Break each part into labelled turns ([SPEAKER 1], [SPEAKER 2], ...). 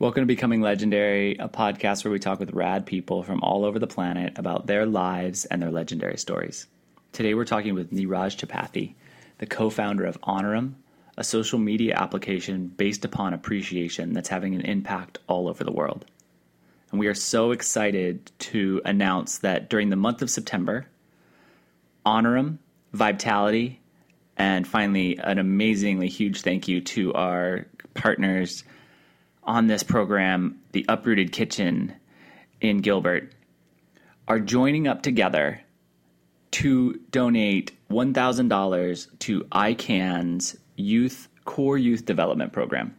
[SPEAKER 1] Welcome to Becoming Legendary, a podcast where we talk with rad people from all over the planet about their lives and their legendary stories. Today we're talking with Niraj Tripathi, the co founder of Honorum, a social media application based upon appreciation that's having an impact all over the world. And we are so excited to announce that during the month of September, Honorum, Vitality, and finally, an amazingly huge thank you to our partners on this program, the Uprooted Kitchen in Gilbert, are joining up together to donate $1,000 to ICAN's youth core youth development program.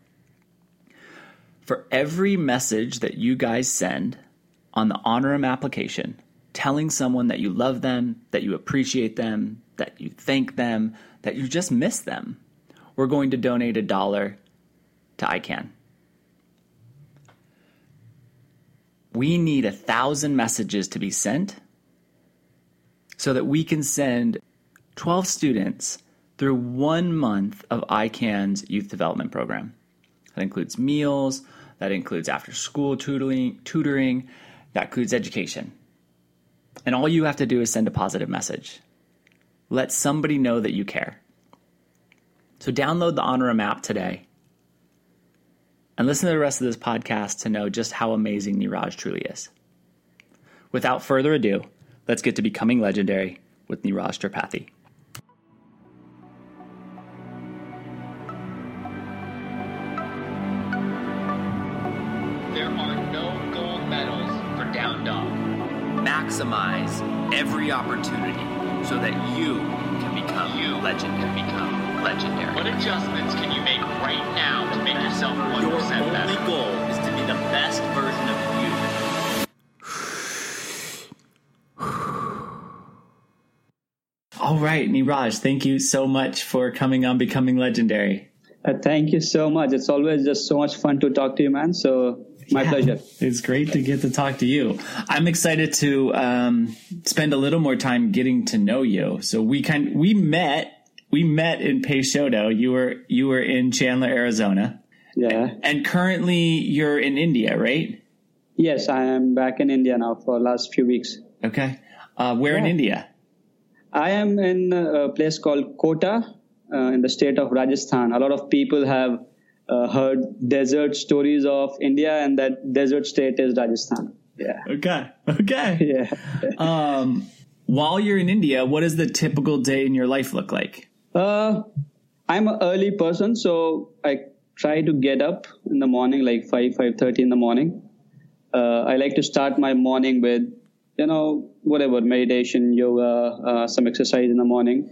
[SPEAKER 1] For every message that you guys send on the Honorum application, telling someone that you love them, that you appreciate them, that you thank them, that you just miss them, we're going to donate a dollar to ICAN. We need a thousand messages to be sent so that we can send 12 students through one month of ICAN's youth development program. That includes meals, that includes after school tutoring, tutoring, that includes education. And all you have to do is send a positive message. Let somebody know that you care. So download the Honorum app today and listen to the rest of this podcast to know just how amazing Niraj truly is. Without further ado, let's get to becoming legendary with Niraj Tripathi. There are no gold medals for Down Dog. Maximize every opportunity so that you can become you legend can become legendary.
[SPEAKER 2] What adjustments can you make right now to make yourself 1%
[SPEAKER 1] Your
[SPEAKER 2] better?
[SPEAKER 1] only goal is to be the best version of you. All right, Niraj, thank you so much for coming on Becoming Legendary.
[SPEAKER 3] Uh, thank you so much. It's always just so much fun to talk to you, man. So my
[SPEAKER 1] Yeah,
[SPEAKER 3] pleasure.
[SPEAKER 1] It's great to get to talk to you. I'm excited to um, spend a little more time getting to know you. So we kind we met we met in Peixoto. You were you were in Chandler, Arizona,
[SPEAKER 3] Yeah.
[SPEAKER 1] and currently you're in India, right?
[SPEAKER 3] Yes, I am back in India now for last few weeks.
[SPEAKER 1] Okay. Uh, where in India?
[SPEAKER 3] I am in a place called Kota uh, in the state of Rajasthan. A lot of people have uh, heard desert stories of India, and that desert state is Rajasthan. Yeah.
[SPEAKER 1] Okay. Okay.
[SPEAKER 3] Yeah.
[SPEAKER 1] Um, while you're in India, what does the typical day in your life look like?
[SPEAKER 3] Uh, I'm an early person, so I try to get up in the morning, like five five thirty in the morning. Uh, I like to start my morning with, you know, whatever meditation, yoga, uh, some exercise in the morning.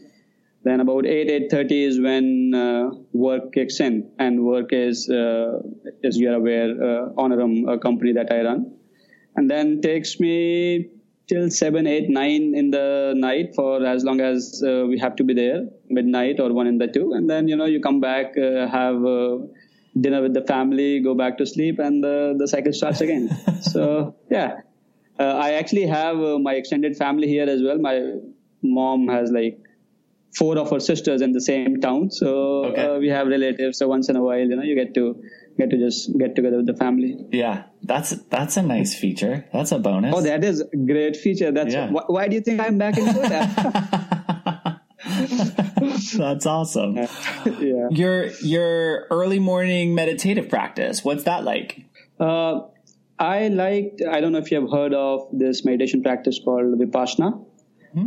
[SPEAKER 3] Then about eight eight thirty is when uh, work kicks in, and work is, uh, as you're aware, uh, Honorum, a company that I run, and then takes me till 7 8 9 in the night for as long as uh, we have to be there midnight or 1 in the 2 and then you know you come back uh, have uh, dinner with the family go back to sleep and the, the cycle starts again so yeah uh, i actually have uh, my extended family here as well my mom has like four of her sisters in the same town so
[SPEAKER 1] Okay.
[SPEAKER 3] uh, we have relatives so once in a while you know you get to get to just get together with the family
[SPEAKER 1] Yeah, that's that's a nice feature. That's a bonus.
[SPEAKER 3] Oh, that is a great feature. That's
[SPEAKER 1] Yeah.
[SPEAKER 3] why, why do you think I'm back in Kota?
[SPEAKER 1] that's awesome.
[SPEAKER 3] yeah.
[SPEAKER 1] Your your early morning meditative practice. What's that like?
[SPEAKER 3] Uh, I liked. I don't know if you have heard of this meditation practice called Vipassana.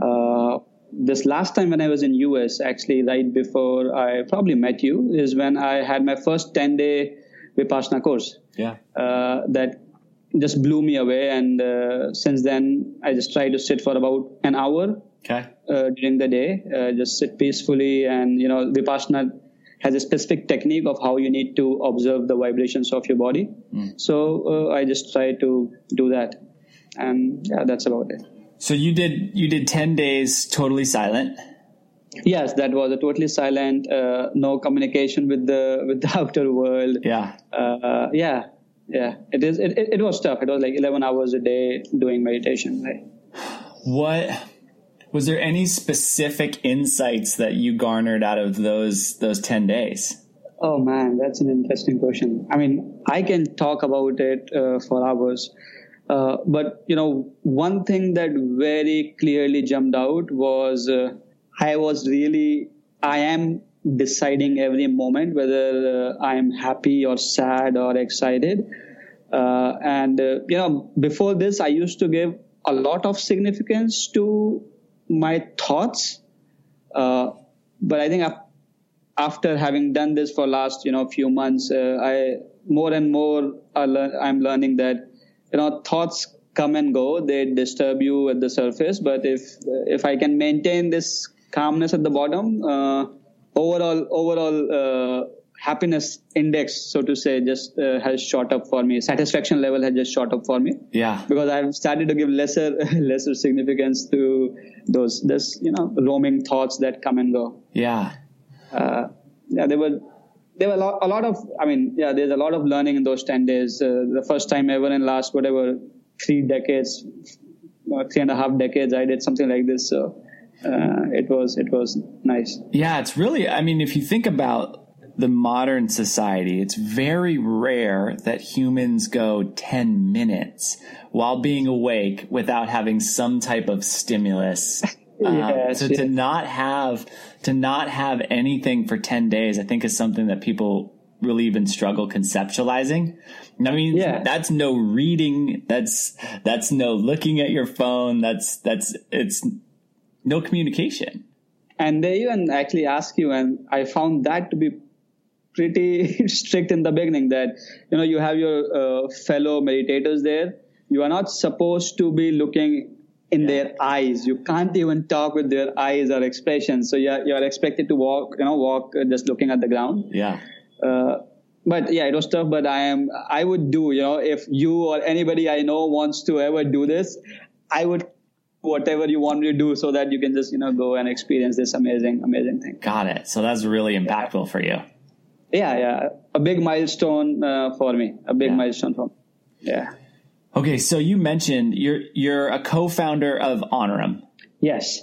[SPEAKER 3] Uh, this last time when I was in US, actually right before I probably met you, is when I had my first 10 day Vipassana course.
[SPEAKER 1] Yeah.
[SPEAKER 3] uh, that just blew me away. And uh, since then, I just try to sit for about an hour
[SPEAKER 1] Okay.
[SPEAKER 3] uh, during the day, uh, just sit peacefully. And, you know, Vipassana has a specific technique of how you need to observe the vibrations of your body. So uh, I just try to do that. And yeah, that's about it.
[SPEAKER 1] So you did you did ten days totally silent.
[SPEAKER 3] Yes, that was a totally silent, uh, no communication with the with the outer world.
[SPEAKER 1] Yeah.
[SPEAKER 3] Uh, yeah, yeah. It is. It, it, it was tough. It was like eleven hours a day doing meditation. Right?
[SPEAKER 1] What was there any specific insights that you garnered out of those those ten days?
[SPEAKER 3] Oh man, that's an interesting question. I mean, I can talk about it uh, for hours. Uh, but you know, one thing that very clearly jumped out was uh, I was really, I am deciding every moment whether uh, I am happy or sad or excited. Uh, and uh, you know, before this, I used to give a lot of significance to my thoughts. but I think after having done this for last you know few months, I more and more I'm learning that you know thoughts come and go they disturb you at the surface but if if i can maintain this calmness at the bottom uh, overall overall uh, happiness index so to say just uh, has shot up for me. Satisfaction level has just shot up for me.
[SPEAKER 1] Yeah.
[SPEAKER 3] Because i've started to give lesser lesser significance to those this you know roaming thoughts that come and go.
[SPEAKER 1] Yeah.
[SPEAKER 3] Uh, yeah they were there were a lot, a lot of i mean yeah there's a lot of learning in those 10 days. Uh, the first time ever in last whatever three decades three and a half decades i did something like this. So uh, it was it was nice.
[SPEAKER 1] Yeah it's really i mean if you think about the modern society it's very rare that humans go 10 minutes while being awake without having some type of stimulus um, yes, so yes. to not have to not have anything for 10 days, I think is something that people really even struggle conceptualizing. I mean, yeah. that's no reading. That's, that's no looking at your phone. That's, that's, it's no communication.
[SPEAKER 3] And they even actually ask you, and I found that to be pretty strict in the beginning that, you know, you have your uh, fellow meditators there. You are not supposed to be looking in yeah. their eyes. You can't even talk with their eyes or expressions. So you're, you're expected to walk, you know, walk just looking at the ground.
[SPEAKER 1] Yeah.
[SPEAKER 3] Uh, but yeah, it was tough, but I am, I would do, you know, if you or anybody I know wants to ever do this, I would whatever you want me to do so that you can just, you know, go and experience this amazing, amazing thing.
[SPEAKER 1] Got it. So that's really impactful yeah. for you.
[SPEAKER 3] Yeah. Yeah. A big milestone uh, for me, a big yeah. milestone for me. Yeah.
[SPEAKER 1] Okay, so you mentioned you're you're a co-founder of Honorum.
[SPEAKER 3] Yes.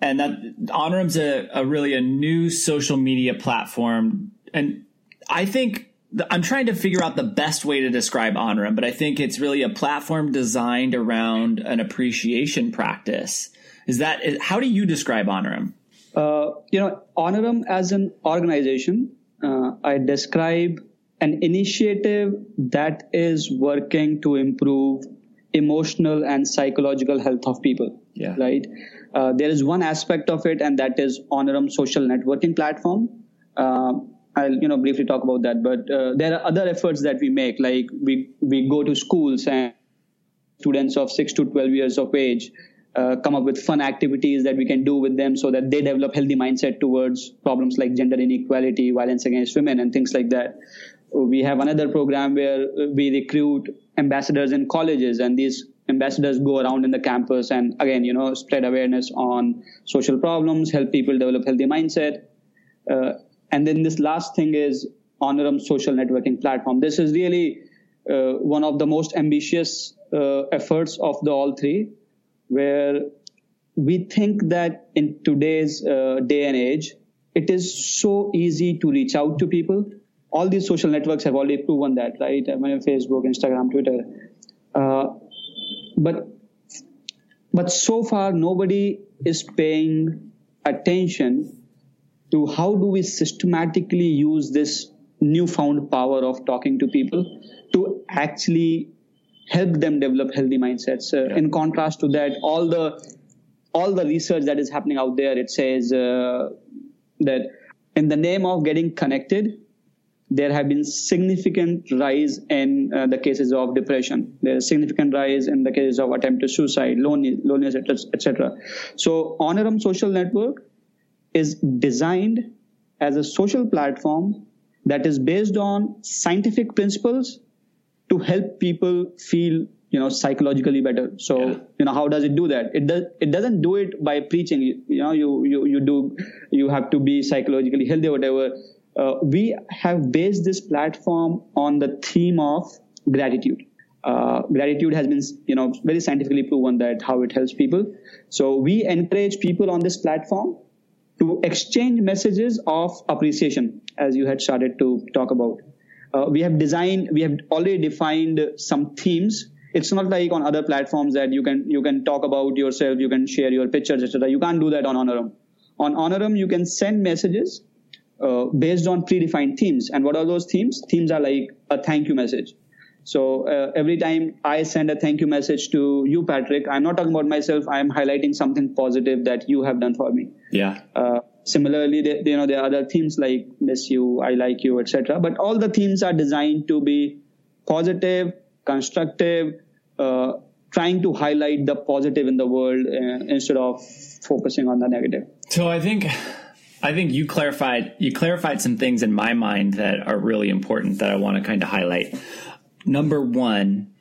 [SPEAKER 1] And that Honorum's a, a really a new social media platform. And I think I'm trying to figure out the best way to describe Honorum, but I think it's really a platform designed around an appreciation practice. Is that how do you describe Honorum?
[SPEAKER 3] Uh, you know, Honorum as an organization, uh, I describe an initiative that is working to improve emotional and psychological health of people.
[SPEAKER 1] Yeah.
[SPEAKER 3] Right. Uh, there is one aspect of it, and that is Honorum social networking platform. Uh, I'll you know briefly talk about that, but uh, there are other efforts that we make, like we we go to schools and students of six to twelve years of age. Uh, come up with fun activities that we can do with them so that they develop healthy mindset towards problems like gender inequality, violence against women, and things like that. We have another program where we recruit ambassadors in colleges and these ambassadors go around in the campus and again you know spread awareness on social problems help people develop healthy mindset. Uh, and then this last thing is honorum social networking platform. This is really uh, one of the most ambitious uh, efforts of the all three where we think that in today's uh, day and age it is so easy to reach out to people all these social networks have already proven that, right? I mean, Facebook, Instagram, Twitter. Uh, but but so far nobody is paying attention to how do we systematically use this newfound power of talking to people to actually help them develop healthy mindsets. Uh, yeah. In contrast to that, all the all the research that is happening out there, it says uh, that in the name of getting connected, there have been significant rise in uh, the cases of depression. There's significant rise in the cases of attempted suicide, loneliness, etc. So, Honorum Social Network is designed as a social platform that is based on scientific principles to help people feel you know psychologically better so yeah. you know how does it do that it does it doesn't do it by preaching you, know you, you you do you have to be psychologically healthy or whatever uh, we have based this platform on the theme of gratitude. Uh, gratitude has been, you know, very scientifically proven that how it helps people. So we encourage people on this platform to exchange messages of appreciation, as you had started to talk about. Uh, we have designed, we have already defined some themes. It's not like on other platforms that you can you can talk about yourself, you can share your pictures, etc. You can't do that on Honorum. On Honorum, you can send messages uh, based on predefined themes. And what are those themes? Themes are like a thank you message. So uh, every time I send a thank you message to you, Patrick, I'm not talking about myself. I'm highlighting something positive that you have done for me.
[SPEAKER 1] Yeah.
[SPEAKER 3] Uh, similarly, they, you know, there are other themes like miss you, I like you, etc. But all the themes are designed to be positive, constructive, uh, trying to highlight the positive in the world uh, instead of focusing on the negative.
[SPEAKER 1] So I think I think you clarified you clarified some things in my mind that are really important that I want to kind of highlight. Number 1,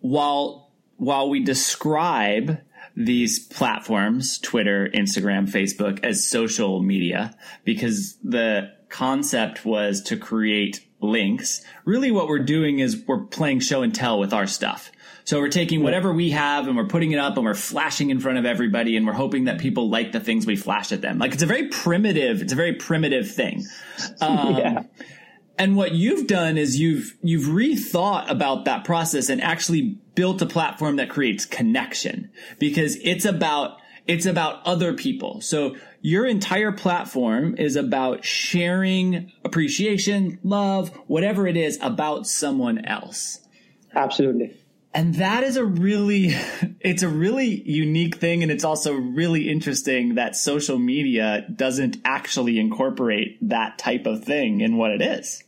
[SPEAKER 1] while while we describe these platforms, Twitter, Instagram, Facebook as social media because the concept was to create links. Really what we're doing is we're playing show and tell with our stuff. So we're taking whatever we have and we're putting it up and we're flashing in front of everybody and we're hoping that people like the things we flash at them. Like it's a very primitive, it's a very primitive thing. Um,
[SPEAKER 3] yeah.
[SPEAKER 1] And what you've done is you've you've rethought about that process and actually built a platform that creates connection because it's about it's about other people. So your entire platform is about sharing appreciation, love, whatever it is about someone else.
[SPEAKER 3] Absolutely
[SPEAKER 1] and that is a really it's a really unique thing and it's also really interesting that social media doesn't actually incorporate that type of thing in what it is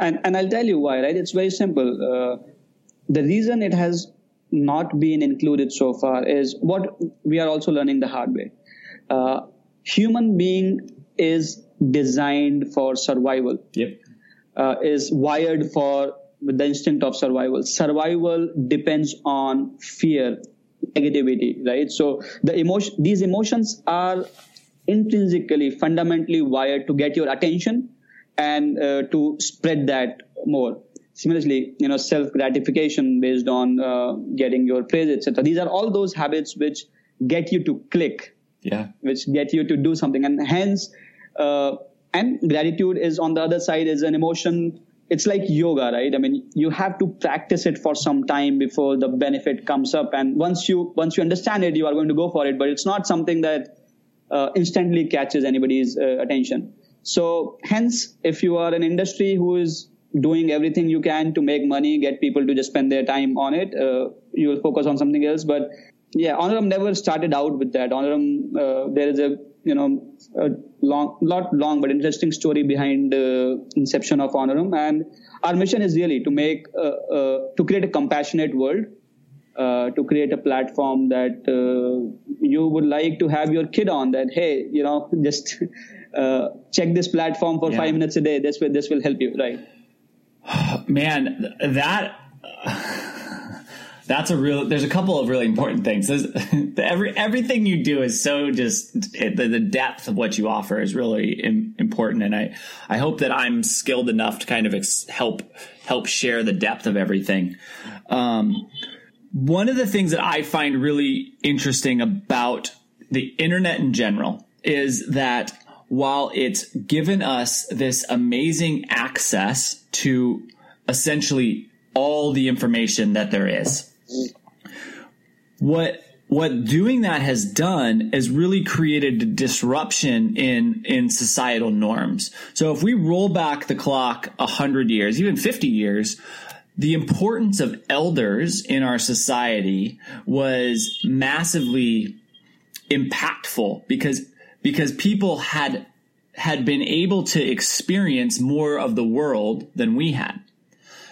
[SPEAKER 3] and and i'll tell you why right it's very simple uh, the reason it has not been included so far is what we are also learning the hard way uh, human being is designed for survival
[SPEAKER 1] yep
[SPEAKER 3] uh, is wired for the instinct of survival. Survival depends on fear, negativity, right? So the emotion, these emotions are intrinsically, fundamentally wired to get your attention and uh, to spread that more. Similarly, you know, self gratification based on uh, getting your praise, etc. These are all those habits which get you to click,
[SPEAKER 1] yeah,
[SPEAKER 3] which get you to do something, and hence, uh, and gratitude is on the other side is an emotion it's like yoga, right? I mean, you have to practice it for some time before the benefit comes up. And once you, once you understand it, you are going to go for it, but it's not something that uh, instantly catches anybody's uh, attention. So hence, if you are an industry who is doing everything you can to make money, get people to just spend their time on it, uh, you will focus on something else. But yeah, Honorum never started out with that. Honorum, uh, there is a you know a long, not long but interesting story behind the inception of Honorum. And our mission is really to make uh, uh, to create a compassionate world. Uh, to create a platform that uh, you would like to have your kid on that hey you know just uh, check this platform for yeah. five minutes a day this will this will help you right
[SPEAKER 1] man that that's a real there's a couple of really important things. There's, every everything you do is so just the, the, depth of what you offer is really Im, important and i i hope that i'm skilled enough to kind of ex, help help share the depth of everything. Um, one of the things that i find really interesting about the internet in general is that while it's given us this amazing access to essentially all the information that there is what what doing that has done is really created a disruption in in societal norms. So if we roll back the clock a hundred years, even fifty years, the importance of elders in our society was massively impactful because because people had had been able to experience more of the world than we had.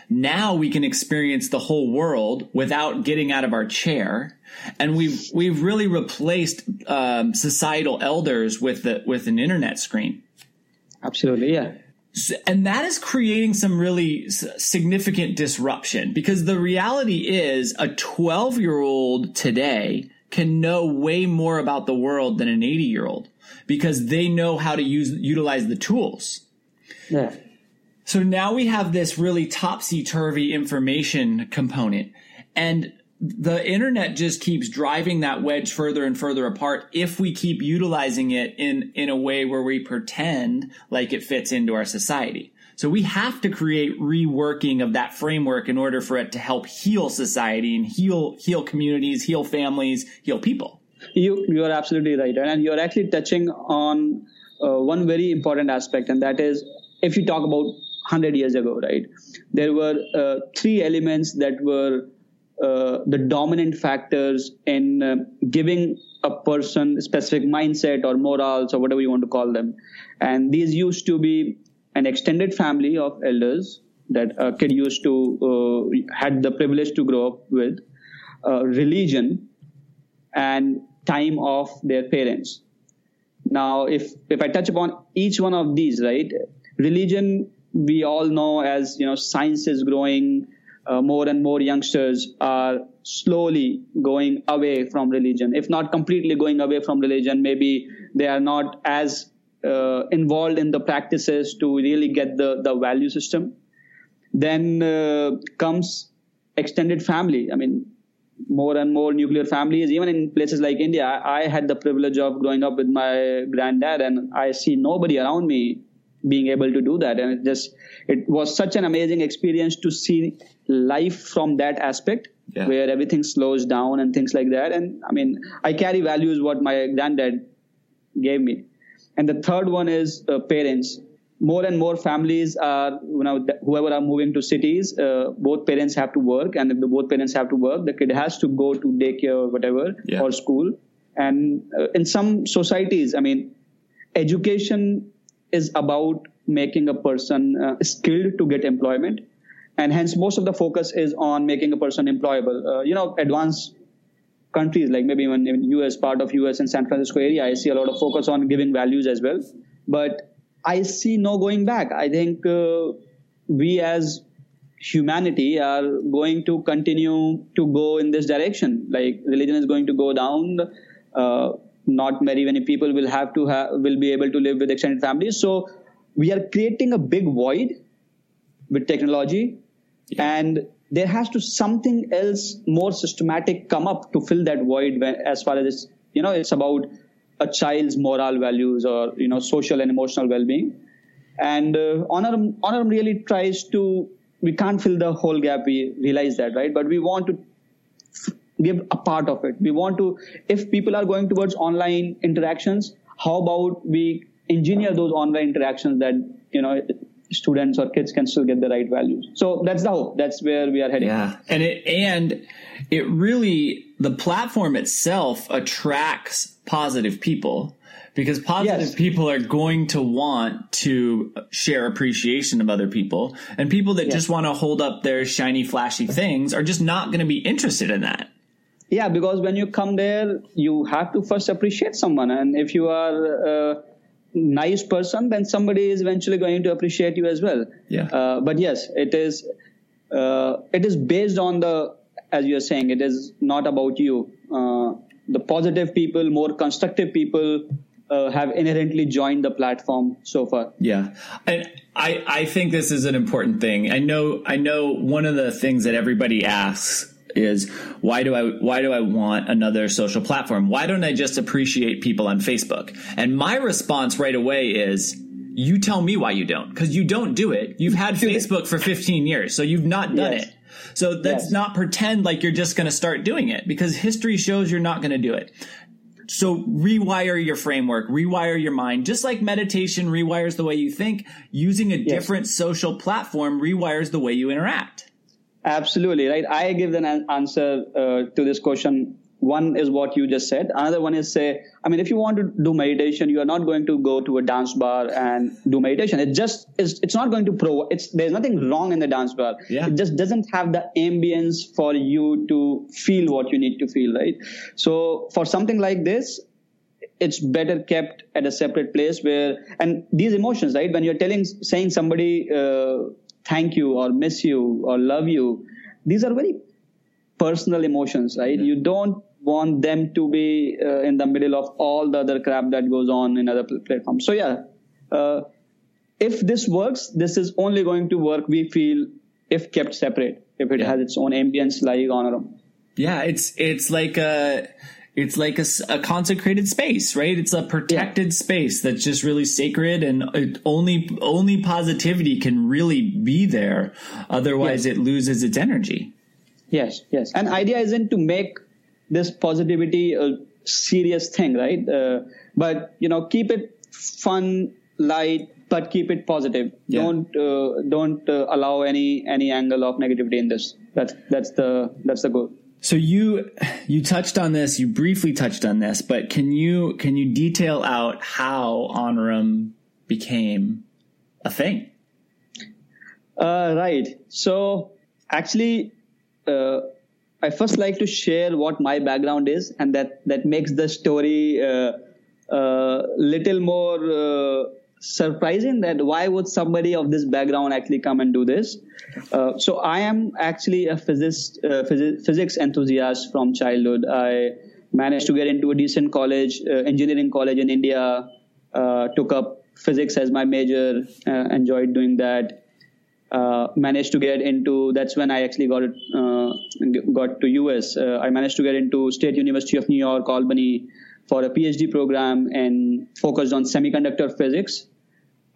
[SPEAKER 1] Now we can experience the whole world without getting out of our chair. And we've, we've really replaced um, societal elders with the, with an internet screen.
[SPEAKER 3] Absolutely. Yeah.
[SPEAKER 1] And that is creating some really significant disruption because the reality is a 12 year old today can know way more about the world than an 80 year old because they know how to use utilize the tools.
[SPEAKER 3] Yeah.
[SPEAKER 1] So now we have this really topsy turvy information component. And the internet just keeps driving that wedge further and further apart if we keep utilizing it in in a way where we pretend like it fits into our society. So we have to create reworking of that framework in order for it to help heal society and heal heal communities, heal families, heal people.
[SPEAKER 3] You you are absolutely right, and you're actually touching on uh, one very important aspect, and that is if you talk about 100 years ago, right? There were uh, three elements that were uh, the dominant factors in uh, giving a person specific mindset or morals or whatever you want to call them. And these used to be an extended family of elders that a kid used to uh, had the privilege to grow up with, uh, religion, and time of their parents. Now, if if I touch upon each one of these, right, religion we all know as you know science is growing uh, more and more youngsters are slowly going away from religion. If not completely going away from religion, maybe they are not as uh, involved in the practices to really get the, the value system. Then uh, comes extended family. I mean, more and more nuclear families, even in places like India. I, had the privilege of growing up with my granddad, and I see nobody around me being able to do that. And it just, it was such an amazing experience to see life from that aspect yeah. where everything slows down and things like that. And I mean, I carry values what my granddad gave me. And the third one is uh, parents. More and more families are, you know, whoever are moving to cities, uh, both parents have to work. And if the both parents have to work, the kid has to go to daycare or whatever, yeah. or school. And uh, in some societies, I mean, education is about making a person uh, skilled to get employment and hence most of the focus is on making a person employable uh, you know advanced countries like maybe even in us part of us and san francisco area i see a lot of focus on giving values as well but i see no going back. I think uh, we as humanity are going to continue to go in this direction. Like religion is going to go down. Uh, not very many people will have to have will be able to live with extended families so we are creating a big void with technology. Yeah. and there has to something else more systematic come up to fill that void when, as far as it's you know it's about a child's moral values or you know social and emotional well-being and uh, honor honor really tries to we can't fill the whole gap we realize that right but we want to give a part of it. We want to, if people are going towards online interactions, how about we engineer those online interactions that, you know, students or kids can still get the right values. So that's the hope. That's where we are heading.
[SPEAKER 1] Yeah. And it, and it really, the platform itself attracts positive people because positive yes. people are going to want to share appreciation of other people and people that yes. just want to hold up their shiny flashy things are just not going to be interested in that
[SPEAKER 3] yeah because when you come there you have to first appreciate someone and if you are a nice person then somebody is eventually going to appreciate you as well
[SPEAKER 1] yeah
[SPEAKER 3] uh, but yes it is uh, it is based on the as you are saying it is not about you uh, the positive people more constructive people uh, have inherently joined the platform so far.
[SPEAKER 1] Yeah, and I I think this is an important thing. I know I know one of the things that everybody asks is why do I why do I want another social platform? Why don't I just appreciate people on Facebook? And my response right away is you tell me why you don't because you don't do it. You've had Facebook for 15 years, so you've not done yes. it. So let's yes. not pretend like you're just going to start doing it because history shows you're not going to do it. So rewire your framework, rewire your mind, just like meditation rewires the way you think. Using a yes. different social platform rewires the way you interact.
[SPEAKER 3] Absolutely right. I give an answer uh, to this question. One is what you just said. Another one is say, I mean, if you want to do meditation, you are not going to go to a dance bar and do meditation. It just is. It's not going to pro. It's there's nothing wrong in the dance bar.
[SPEAKER 1] Yeah.
[SPEAKER 3] It just doesn't have the ambience for you to feel what you need to feel. Right. So for something like this, it's better kept at a separate place where and these emotions right when you're telling saying somebody uh, thank you or miss you or love you these are very personal emotions right yeah. you don't want them to be uh, in the middle of all the other crap that goes on in other platforms so yeah uh, if this works this is only going to work we feel if kept separate if it yeah. has its own ambience like on
[SPEAKER 1] Yeah, it's it's like a it's like a, a consecrated space, right? It's a protected yeah. space that's just really sacred, and only only positivity can really be there. Otherwise, yes. it loses its energy.
[SPEAKER 3] Yes, yes. And idea isn't to make this positivity a serious thing, right? Uh, but you know, keep it fun, light, but keep it positive. Yeah. Don't uh, don't uh, allow any any angle of negativity in this. That's that's the that's the goal.
[SPEAKER 1] So you you touched on this, you briefly touched on this, but can you can you detail out how Honorum became a thing?
[SPEAKER 3] Uh, right. So actually, uh, I first like to share what my background is, and that that makes the story uh, uh, little more uh, surprising that why would somebody of this background actually come and do this? Uh, so I am actually a physicist, uh, phys- physics enthusiast from childhood. I managed to get into a decent college, uh, engineering college in India. Uh, took up physics as my major. Uh, enjoyed doing that. Uh, managed to get into. That's when I actually got it, got to US. I managed to get into State University of New York, Albany for a PhD program and focused on semiconductor physics.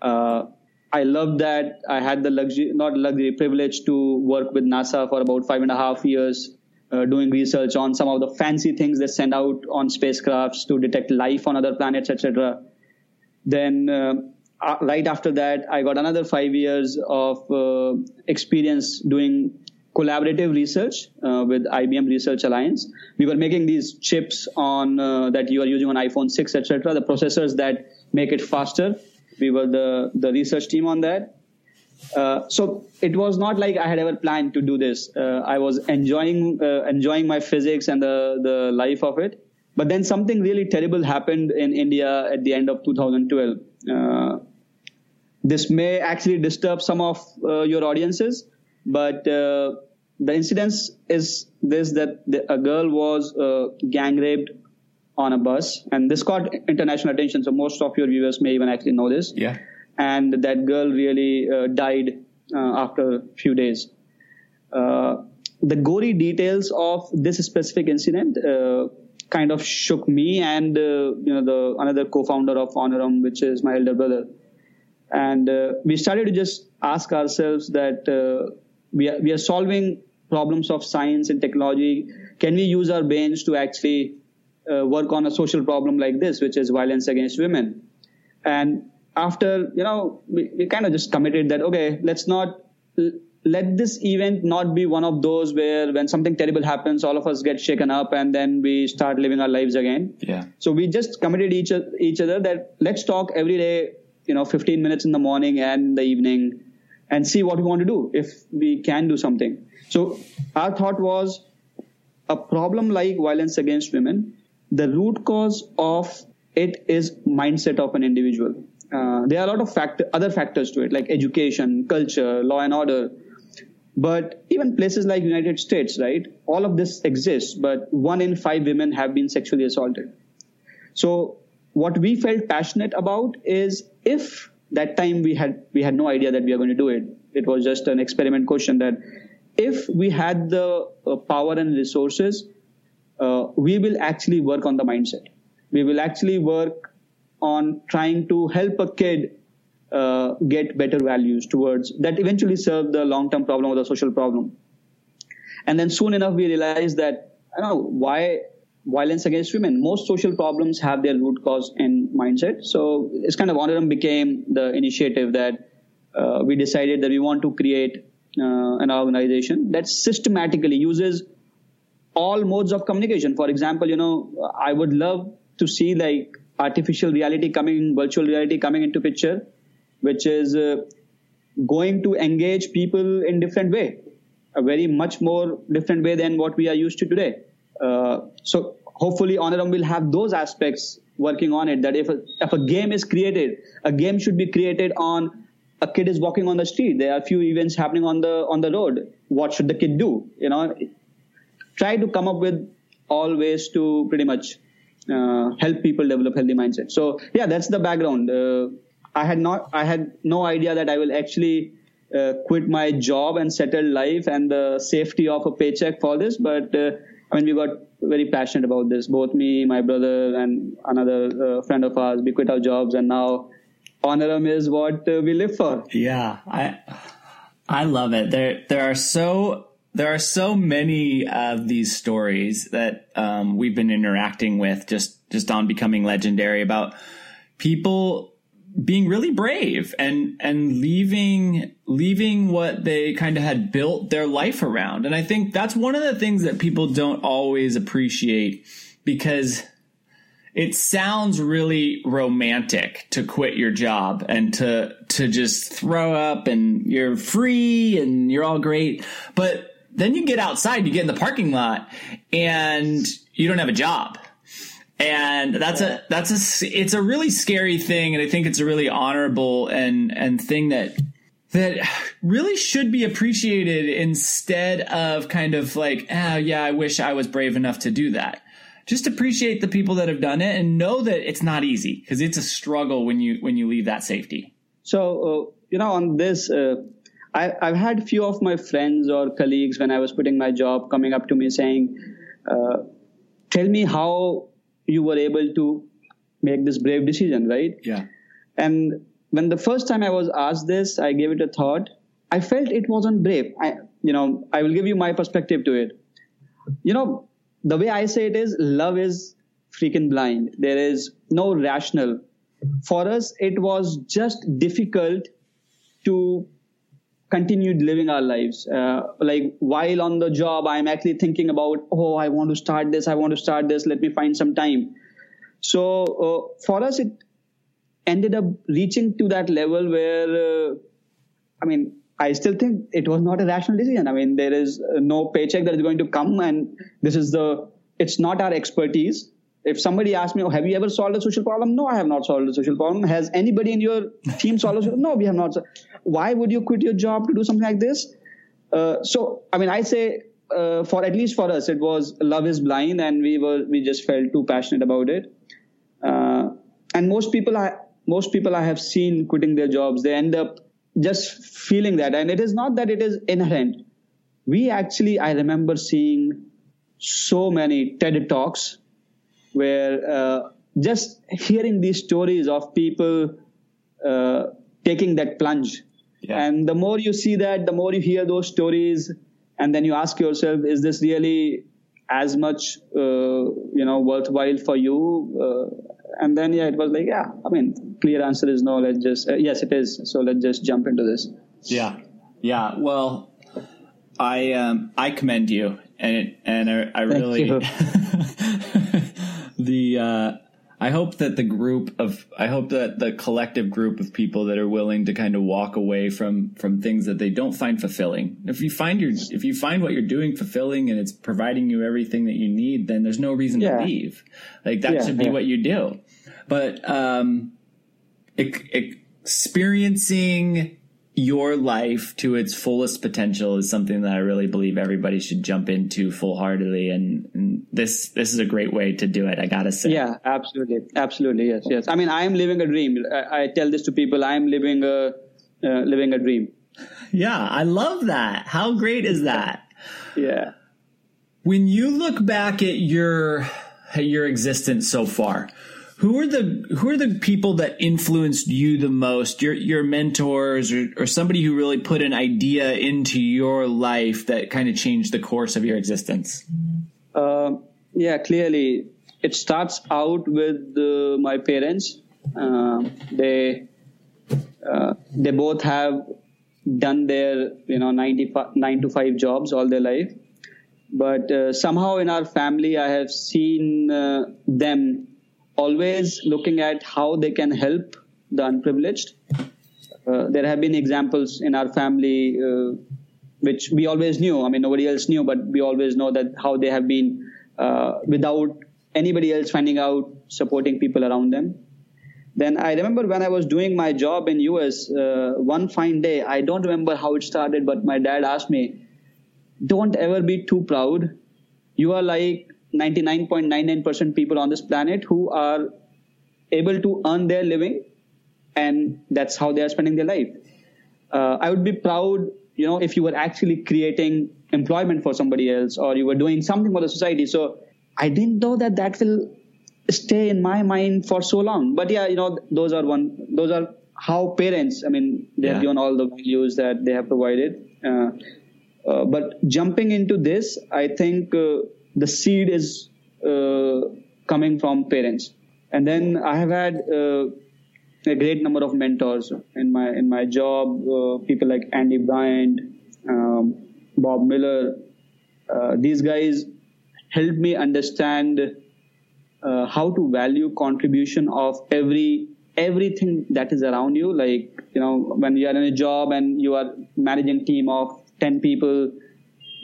[SPEAKER 3] Uh, I loved that. I had the luxury, not luxury, privilege to work with NASA for about five and a half years, uh, doing research on some of the fancy things they send out on spacecrafts to detect life on other planets, etc. Then, uh, uh, right after that, I got another five years of uh, experience doing collaborative research uh, with IBM Research Alliance. We were making these chips on uh, that you are using on iPhone 6, etc. The processors that make it faster. We were the the research team on that. Uh, so it was not like I had ever planned to do this. Uh, I was enjoying uh, enjoying my physics and the the life of it. But then something really terrible happened in India at the end of 2012. Uh, this may actually disturb some of your audiences but uh, the incidence is this that the, a girl was uh, gang raped on a bus, and this caught international attention. So most of your viewers may even actually know this.
[SPEAKER 1] Yeah.
[SPEAKER 3] And that girl really uh, died uh, after a few days. Uh, the gory details of this specific incident uh, kind of shook me and you know the another co-founder of Honorum, which is my elder brother. And we started to just ask ourselves that we are, we are solving problems of science and technology. Can we use our brains to actually uh, work on a social problem like this, which is violence against women? And after, you know, we, we kind of just committed that, okay, let's not let this event not be one of those where when something terrible happens, all of us get shaken up and then we start living our lives again.
[SPEAKER 1] Yeah.
[SPEAKER 3] So we just committed each, each other that let's talk every day, you know, 15 minutes in the morning and the evening and see what we want to do if we can do something. So our thought was a problem like violence against women, the root cause of it is mindset of an individual. Uh, there are a lot of factor, other factors to it, like education, culture, law and order. But even places like United States, right? All of this exists, but one in five women have been sexually assaulted. So what we felt passionate about is if that time we had we had no idea that we are going to do it. It was just an experiment question that if we had the uh, power and resources, uh, we will actually work on the mindset. We will actually work on trying to help a kid uh, get better values towards that eventually serve the long-term problem or the social problem. And then soon enough, we realized that I don't know why violence against women. Most social problems have their root cause in mindset. So it's kind of Honorum became the initiative that uh, we decided that we want to create uh, an organization that systematically uses all modes of communication. For example, you know, I would love to see like artificial reality coming, virtual reality coming into picture, which is uh, going to engage people in different way, a very much more different way than what we are used to today. Uh, so hopefully Honorum will have those aspects working on it that if a, if a game is created, a game should be created on a kid is walking on the street. There are a few events happening on the on the road. What should the kid do? You know, try to come up with all ways to pretty much uh, help people develop healthy mindset. So yeah, that's the background. Uh, I had not, I had no idea that I will actually uh, quit my job and settle life and the safety of a paycheck for this, but uh, I mean, we got very passionate about this. Both me, my brother, and another uh, friend of ours. We quit our jobs, and now Honorum is what uh, we live for.
[SPEAKER 1] Yeah, I I love it. There there are so there are so many of these stories that um, we've been interacting with just just on becoming legendary about people being really brave and and leaving leaving what they kind of had built their life around. And i think that's one of the things that people don't always appreciate because it sounds really romantic to quit your job and to to just throw up and you're free and you're all great. But then you get outside you get in the parking lot and you don't have a job and that's a that's a it's a really scary thing and i think it's a really honorable and and thing that that really should be appreciated instead of kind of like oh yeah i wish i was brave enough to do that. Just appreciate the people that have done it and know that it's not easy because it's a struggle when you when you leave that safety.
[SPEAKER 3] So uh, you know on this uh, I, i've had a few of my friends or colleagues when i was putting my job coming up to me saying uh, tell me how you were able to make this brave decision, right?
[SPEAKER 1] Yeah.
[SPEAKER 3] And when the first time I was asked this, I gave it a thought. I felt it wasn't brave. I, you know, I will give you my perspective to it. You know, the way I say it is, love is freaking blind. There is no rational. For us, it was just difficult to continue living our lives. Uh, like while on the job, I'm actually thinking about, oh, I want to start this. I want to start this. Let me find some time. So uh, for us, it ended up reaching to that level where, uh, I mean, I still think it was not a rational decision. I mean, there is no paycheck that is going to come, and this is the. It's not our expertise if somebody asks me, oh, have you ever solved a social problem? No, I have not solved a social problem. Has anybody in your team solved a social No, we have not. Why would you quit your job to do something like this? Uh, so, I mean, I say uh, for at least for us, it was love is blind, and we were we just felt too passionate about it. Uh, and most people, I most people I have seen quitting their jobs, they end up just feeling that, and it is not that it is inherent. We actually, I remember seeing so many TED talks where uh, just hearing these stories of people uh, taking that plunge. Yeah. and the more you see that the more you hear those stories and then you ask yourself is this really as much uh, you know worthwhile for you? Uh, and then yeah it was like yeah i mean clear answer is no let's just uh, yes it is. So let's just jump into this.
[SPEAKER 1] Yeah. Yeah. Well i um i commend you and and i, I really the uh, I hope that the group of I hope that the collective group of people that are willing to kind of walk away from from things that they don't find fulfilling. If you find your if you find what you're doing fulfilling and it's providing you everything that you need, then there's no reason yeah. to leave. Like that yeah, should be yeah. what you do. But um, experiencing your life to its fullest potential is something that I really believe everybody should jump into full heartedly. And, and, this, this is a great way to do it. I gotta say.
[SPEAKER 3] Yeah, absolutely. Absolutely. Yes. Yes. I mean, I am living a dream. I, I tell this to people. I am living a, uh, living a dream.
[SPEAKER 1] Yeah. I love that. How great is that?
[SPEAKER 3] yeah.
[SPEAKER 1] When you look back at your, your existence so far, who are the who are the people that influenced you the most? Your your mentors or, or somebody who really put an idea into your life that kind of changed the course of your existence?
[SPEAKER 3] Uh, yeah clearly it starts out with uh, my parents. Uh, they uh, they both have done their you know 95, 9 to 5 jobs all their life. But uh, somehow in our family i have seen uh, them always looking at how they can help the unprivileged. Uh, there have been examples in our family uh, which we always knew. I mean, nobody else knew, but we always know that how they have been uh, without anybody else finding out, supporting people around them. Then I remember when I was doing my job in US, uh, one fine day, I don't remember how it started, but my dad asked me, "Don't ever be too proud. You are like 99.99% people on this planet who are able to earn their living and that's how they are spending their life. Uh, I would be proud you know if you were actually creating employment for somebody else or you were doing something for the society so i didn't know that that will stay in my mind for so long but yeah you know those are one those are how parents i mean they have
[SPEAKER 1] Yeah.
[SPEAKER 3] given all the values that they have provided uh, uh, but jumping into this i think uh, the seed is uh, coming from parents and then i have had uh, a great number of mentors in my in my job. Uh, people like Andy Bryant, um, Bob Miller. Uh, these guys helped me understand uh, how to value contribution of every everything that is around you. Like you know, when you are in a job and you are managing team of ten people,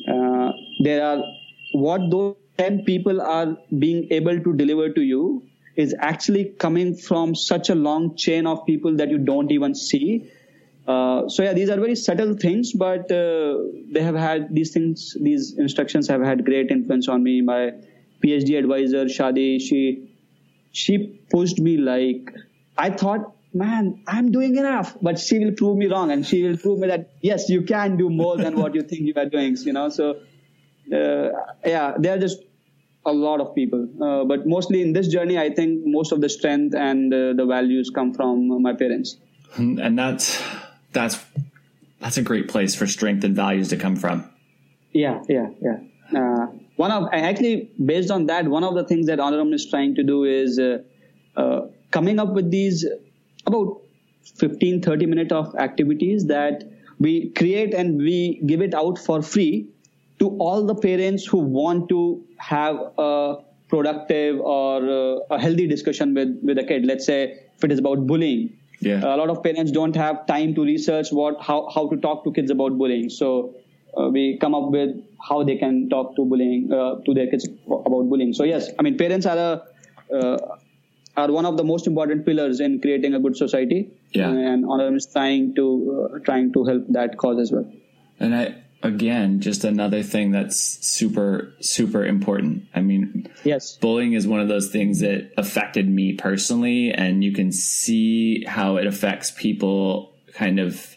[SPEAKER 3] uh, there are what those 10 people are being able to deliver to you is actually coming from such a long chain of people that you don't even see. Uh, so yeah, these are very subtle things, but uh, they have had these things. These instructions have had great influence on me. My PhD advisor Shadi, she she pushed me like I thought, man, I'm doing enough, but she will prove me wrong, and she will prove me that yes, you can do more than what you think you are doing. You know, so yeah, they are just a lot of people, uh, but mostly in this journey, I think most of the strength and uh, the values come from my parents.
[SPEAKER 1] And that's that's that's a great place for strength and values to come from.
[SPEAKER 3] Yeah, yeah, yeah. Uh, one of actually based on that, one of the things that Honorum is trying to do is uh, uh, coming up with these about 15, 30 minute of activities that we create and we give it out for free to all the parents who want to have a productive or uh, a healthy discussion with with a kid. Let's say if it is about bullying,
[SPEAKER 1] Yeah.
[SPEAKER 3] a lot of parents don't have time to research what how, how to talk to kids about bullying so uh, we come up with how they can talk to bullying uh, to their kids about bullying so yes i mean parents are a uh, are one of the most important pillars in creating a good society
[SPEAKER 1] Yeah.
[SPEAKER 3] and honor is trying to uh, trying to help that cause as well
[SPEAKER 1] And I again, just another thing that's super super important. I mean,
[SPEAKER 3] yes
[SPEAKER 1] bullying is one of those things that affected me personally and you can see how it affects people kind of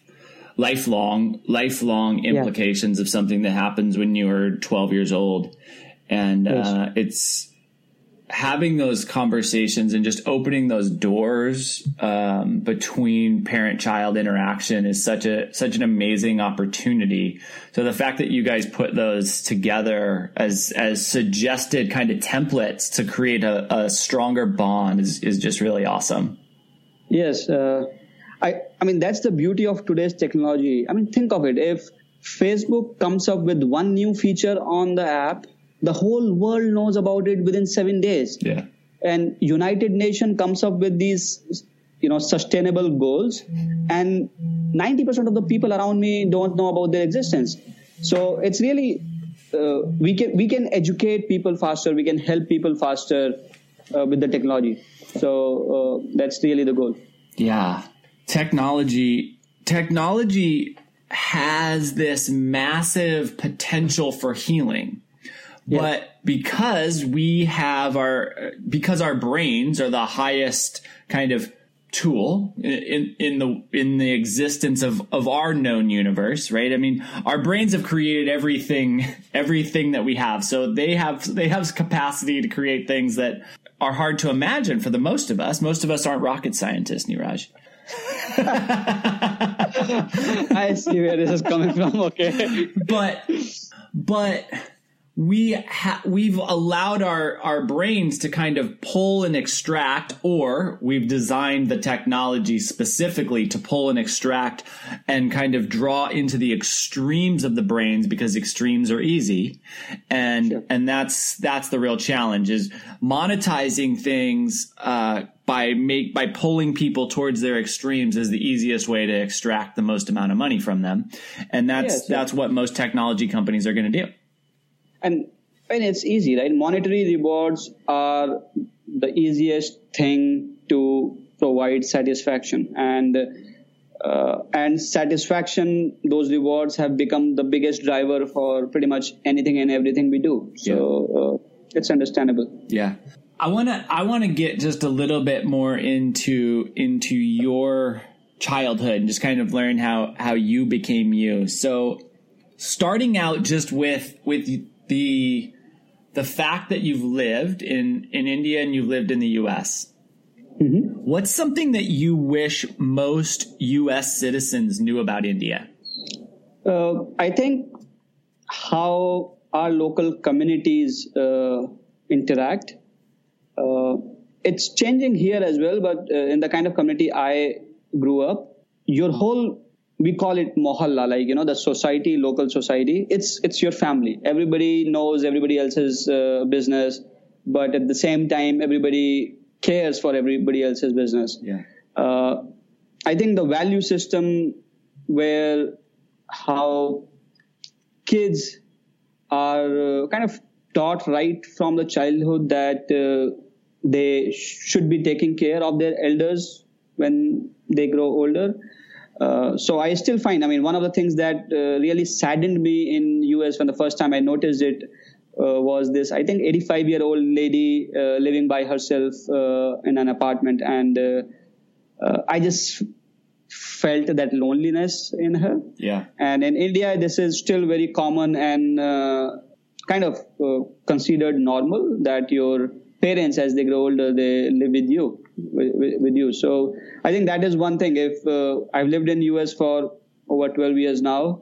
[SPEAKER 1] lifelong lifelong implications of something that happens when you are 12 years old and
[SPEAKER 3] Yes.
[SPEAKER 1] uh, it's having those conversations and just opening those doors um, between parent child interaction is such a such an amazing opportunity so the fact that you guys put those together as as suggested kind of templates to create a, a stronger bond is, is just really awesome
[SPEAKER 3] Yes, uh, I I mean that's the beauty of today's technology. I mean think of it. If Facebook comes up with one new feature on the app, the whole world knows about it within seven days.
[SPEAKER 1] yeah
[SPEAKER 3] And United Nation comes up with these, you know, sustainable goals, and ninety percent of the people around me don't know about their existence. So it's really uh, we can we can educate people faster. We can help people faster uh, with the technology. So uh, that's really the goal.
[SPEAKER 1] Yeah. Technology technology has this massive potential for healing. But because we have our because our brains are the highest kind of tool in in the in the existence of of our known universe right i mean our brains have created everything everything that we have so they have they have capacity to create things that are hard to imagine for the most of us most of us aren't rocket scientists niraj
[SPEAKER 3] I see where this is coming from. Okay.
[SPEAKER 1] but but we ha- we've allowed our our brains to kind of pull and extract or we've designed the technology specifically to pull and extract and kind of draw into the extremes of the brains because extremes are easy. And and that's that's the real challenge is monetizing things uh by make by pulling people towards their extremes is the easiest way to extract the most amount of money from them. And that's
[SPEAKER 3] yeah.
[SPEAKER 1] that's what most technology companies are going to do
[SPEAKER 3] And and it's easy, right? Monetary rewards are the easiest thing to provide satisfaction, and uh, and satisfaction. Those rewards have become the biggest driver for pretty much anything and everything we do. So uh, it's understandable.
[SPEAKER 1] Yeah. I want to I want to get just a little bit more into into your childhood and just kind of learn how how you became you. So starting out just with with the the fact that you've lived in in India and you've lived in the U.S. Mm-hmm. What's something that you wish most U.S. citizens knew about India?
[SPEAKER 3] Uh, I think how our local communities uh, interact. Uh, it's changing here as well, but uh, in the kind of community I grew up, your whole we call it mohalla, like you know the society, local society. It's it's your family. Everybody knows everybody else's uh, business, but at the same time, everybody cares for everybody else's business.
[SPEAKER 1] Yeah.
[SPEAKER 3] Uh, I think the value system where how kids are uh, kind of taught right from the childhood that uh, they should be taking care of their elders when they grow older. Uh, so I still find, I mean, one of the things that uh, really saddened me in US when the first time I noticed it uh, was this, I think, 85 year old lady uh, living by herself in an apartment, and I just felt that loneliness in her.
[SPEAKER 1] Yeah.
[SPEAKER 3] And in India, this is still very common and kind of considered normal that your parents as they grow older they live with you with, with you. So i think that is one thing. If uh, i've lived in us for over 12 years now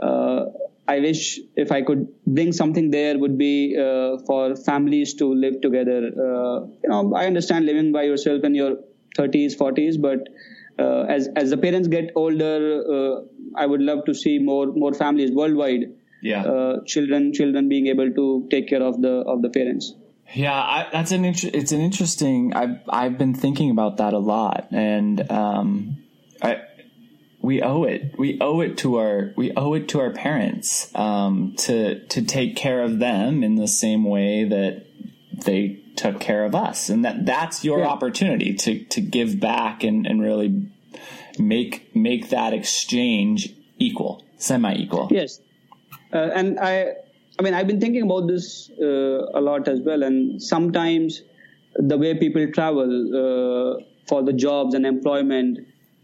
[SPEAKER 3] uh, i wish if i could bring something there would be uh, for families to live together. Uh, you know i understand living by yourself in your 30s 40s but uh, as as the parents get older uh, i would love to see more more families worldwide.
[SPEAKER 1] Yeah.
[SPEAKER 3] Children children being able to take care of the of the parents
[SPEAKER 1] yeah, I, that's an inter- it's an interesting. I've I've been thinking about that a lot, and um, I we owe it we owe it to our we owe it to our parents um, to to take care of them in the same way that they took care of us, and that that's your yeah. opportunity to to give back and and really make make that exchange equal, semi equal.
[SPEAKER 3] Yes, uh, and I I mean, I've been thinking about this uh, a lot as well, and sometimes the way people travel uh, for the jobs and employment,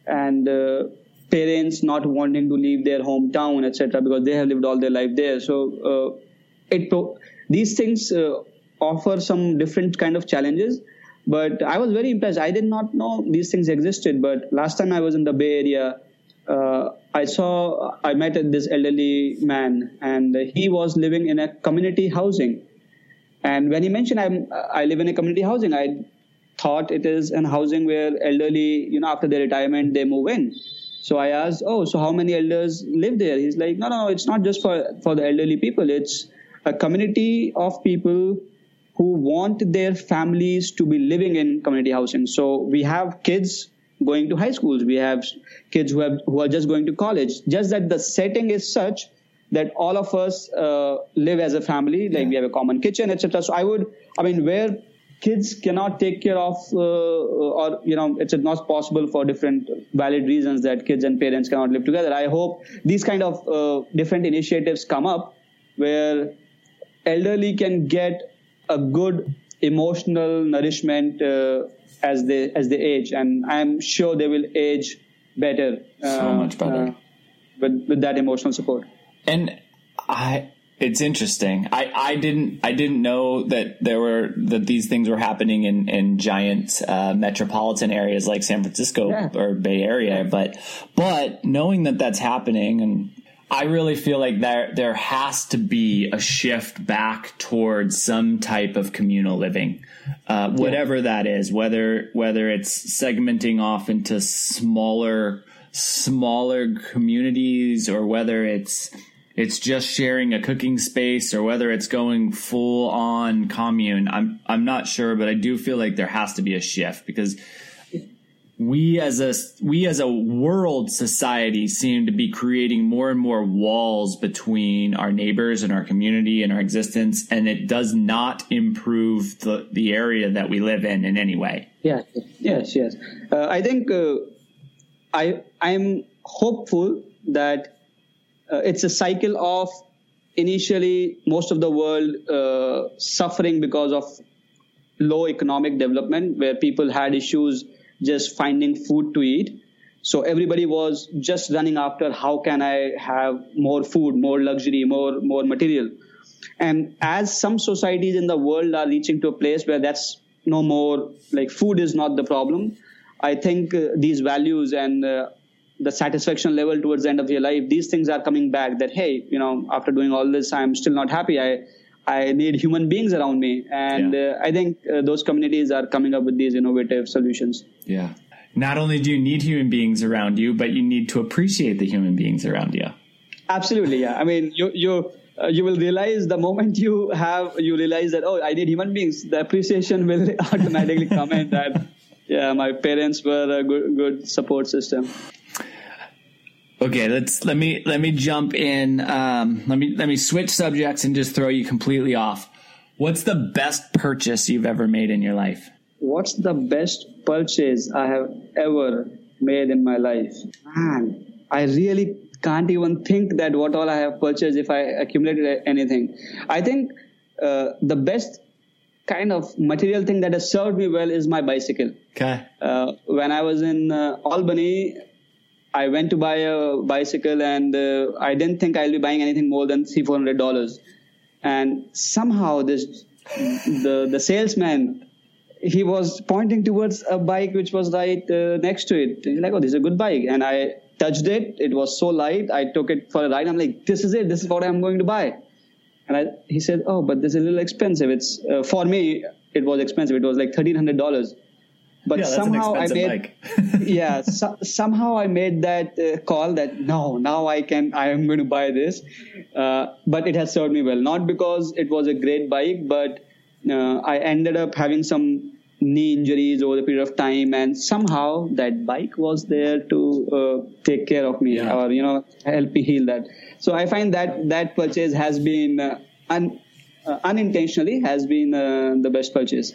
[SPEAKER 3] and uh, parents not wanting to leave their hometown, etc., because they have lived all their life there. So, uh, it these things uh, offer some different kind of challenges. But I was very impressed. I did not know these things existed. But last time I was in the Bay Area, uh, I saw, I met this elderly man, and he was living in a community housing. And when he mentioned I'm, I live in a community housing, I thought it is an housing where elderly, you know, after their retirement, they move in. So I asked, oh, so how many elders live there? He's like, no, no, it's not just for, for the elderly people. It's a community of people who want their families to be living in community housing. So we have kids going to high schools. We have kids who have who are just going to college. Just that the setting is such that all of us uh, live as a family. Like yeah. we have a common kitchen, etc. So I would, I mean, where kids cannot take care of, uh, or you know, it's not possible for different valid reasons that kids and parents cannot live together. I hope these kind of uh, different initiatives come up where elderly can get a good emotional nourishment uh, as they as they age, and I'm sure they will age better.
[SPEAKER 1] So much better uh,
[SPEAKER 3] with with that emotional support.
[SPEAKER 1] And I it's interesting. I, I didn't I didn't know that there were that these things were happening in in giant uh, metropolitan areas like San Francisco yeah. or Bay Area. But but knowing that that's happening and I really feel like there there has to be a shift back towards some type of communal living, uh, whatever yeah. that is. Whether whether it's segmenting off into smaller smaller communities, or whether it's it's just sharing a cooking space, or whether it's going full on commune. I'm I'm not sure, but I do feel like there has to be a shift because we as a we as a world society seem to be creating more and more walls between our neighbors and our community and our existence and it does not improve the the area that we live in in any way.
[SPEAKER 3] Yes yes yes. Uh, i think uh, i i'm hopeful that uh, it's a cycle of initially most of the world uh, suffering because of low economic development where people had issues just finding food to eat. So everybody was just running after how can I have more food, more luxury, more more material. And as some societies in the world are reaching to a place where that's no more like food is not the problem, I think uh, these values and uh, the satisfaction level towards the end of your life, these things are coming back. That hey, you know, after doing all this, I'm still not happy. I I need human beings around me, and
[SPEAKER 1] Yeah.
[SPEAKER 3] uh, I think uh, those communities are coming up with these innovative solutions.
[SPEAKER 1] Yeah. Not only do you need human beings around you, but you need to appreciate the human beings around you.
[SPEAKER 3] Absolutely, yeah. I mean, you you uh, you will realize the moment you have you realize that oh, I need human beings. The appreciation will automatically come in that yeah, my parents were a good good support system.
[SPEAKER 1] Okay, let's let me let me jump in. Um, let me let me switch subjects and just throw you completely off. What's the best purchase you've ever made in your life?
[SPEAKER 3] What's the best purchase I have ever made in my life? Man, I really can't even think that what all I have purchased if I accumulated anything. I think uh, the best kind of material thing that has served me well is my bicycle.
[SPEAKER 1] Okay.
[SPEAKER 3] Uh, when I was in uh, Albany, I went to buy a bicycle and uh, I didn't think I'll be buying anything more than three, four hundred dollars. And somehow this, the, the salesman, he was pointing towards a bike which was right uh, next to it. Like, oh, this is a good bike. And I touched it. It was so light. I took it for a ride. I'm like, this is it. This is what I'm going to buy. And I, he said, oh, but this is a little expensive. It's, uh, for me, it was expensive. It was like $1,300. But
[SPEAKER 1] Yeah,
[SPEAKER 3] somehow I made, yeah, so, somehow I made that uh, call that no, now I can, I am going to buy this. Uh, but it has served me well, not because it was a great bike, but uh, I ended up having some knee injuries over the period of time, and somehow that bike was there to uh, take care of me
[SPEAKER 1] Yeah.
[SPEAKER 3] or you know help me heal that. So I find that that purchase has been uh, un, uh, unintentionally has been uh, the best purchase.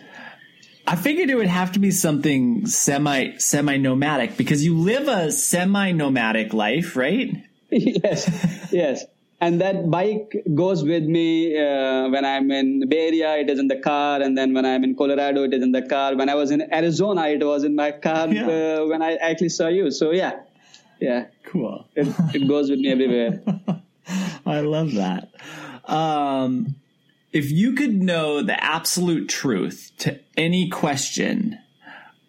[SPEAKER 1] I figured it would have to be something semi semi nomadic because you live a semi nomadic life, right?
[SPEAKER 3] yes, yes. And that bike goes with me uh, when I'm in Bay Area. It is in the car, and then when I'm in Colorado, it is in the car. When I was in Arizona, it was in my car
[SPEAKER 1] Yeah.
[SPEAKER 3] uh, when I actually saw you. So yeah, yeah,
[SPEAKER 1] Cool.
[SPEAKER 3] it, it goes with me everywhere.
[SPEAKER 1] I love that. Um, if you could know the absolute truth to any question,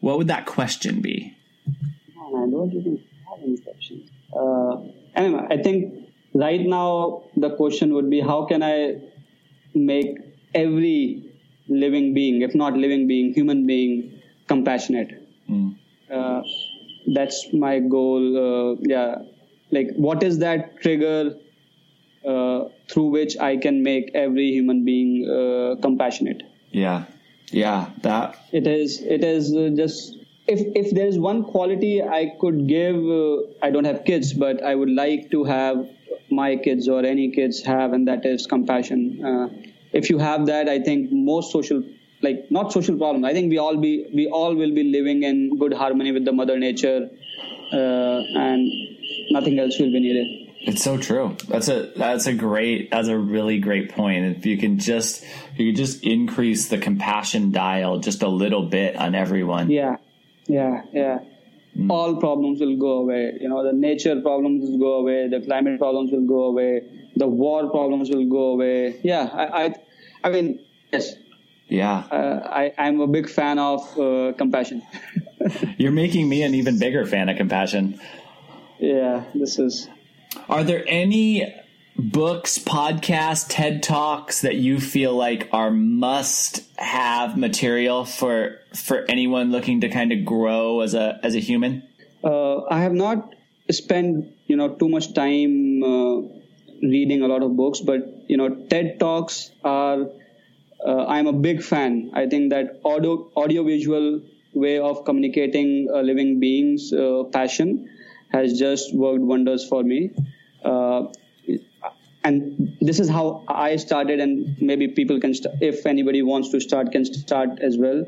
[SPEAKER 1] what would that question be?
[SPEAKER 3] Man, I don't even have any questions. Uh, anyway, I think right now the question would be how can I make every living being, if not living being, human being, compassionate? Uh, that's my goal. Uh, yeah, like what is that trigger uh, through which I can make every human being uh, compassionate?
[SPEAKER 1] Yeah. Yeah. That.
[SPEAKER 3] it is it is uh, just if if there is one quality i could give uh, i don't have kids but i would like to have my kids or any kids have and that is compassion uh, if you have that i think most social like not social problem i think we all be we all will be living in good harmony with the mother nature uh, and nothing else will be needed
[SPEAKER 1] It's so true. That's a that's a great that's a really great point. If you can just if you could just increase the compassion dial just a little bit on everyone.
[SPEAKER 3] Yeah, yeah, yeah. All problems will go away. You know, the nature problems will go away. The climate problems will go away. The war problems will go away. Yeah, I, I, I mean, yes,
[SPEAKER 1] Yeah.
[SPEAKER 3] uh, I, I'm a big fan of uh, compassion.
[SPEAKER 1] You're making me an even bigger fan of compassion.
[SPEAKER 3] yeah, this is.
[SPEAKER 1] Are there any books, podcasts, TED Talks that you feel like are must have material for for anyone looking to kind of grow as a as a human?
[SPEAKER 3] Uh, I have not spent you know too much time uh, reading a lot of books, but you know TED talks are. Uh, I'm a big fan. I think that audio audiovisual way of communicating a living being's uh, passion has just worked wonders for me. Uh, and this is how I started, and maybe people can, st- if anybody wants to start, can start as well.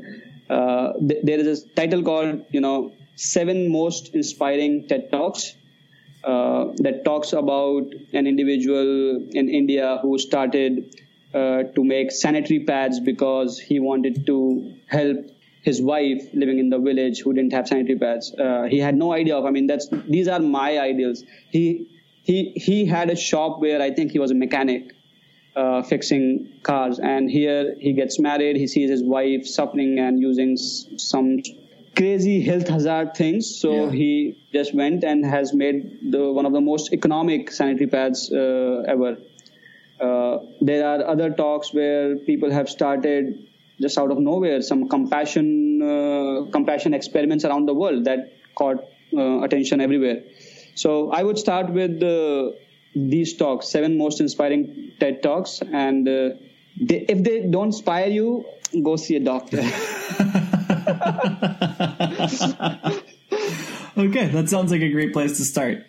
[SPEAKER 3] Uh, th- there is a title called, you know, seven most inspiring TED Talks uh, that talks about an individual in India who started uh, to make sanitary pads because he wanted to help his wife living in the village who didn't have sanitary pads. Uh, he had no idea of. I mean, that's these are my ideals. He he he had a shop where I think he was a mechanic. Uh, fixing cars, and here he gets married. He sees his wife suffering and using s- some crazy health hazard things. So
[SPEAKER 1] Yeah.
[SPEAKER 3] he just went and has made the one of the most economic sanitary pads uh, ever. Uh, there are other talks where people have started just out of nowhere some compassion uh, compassion experiments around the world that caught uh, attention everywhere. So I would start with uh, these talks, seven most inspiring TED talks, and uh, they, if they don't inspire you, go see a doctor.
[SPEAKER 1] Okay, that sounds like a great place to start.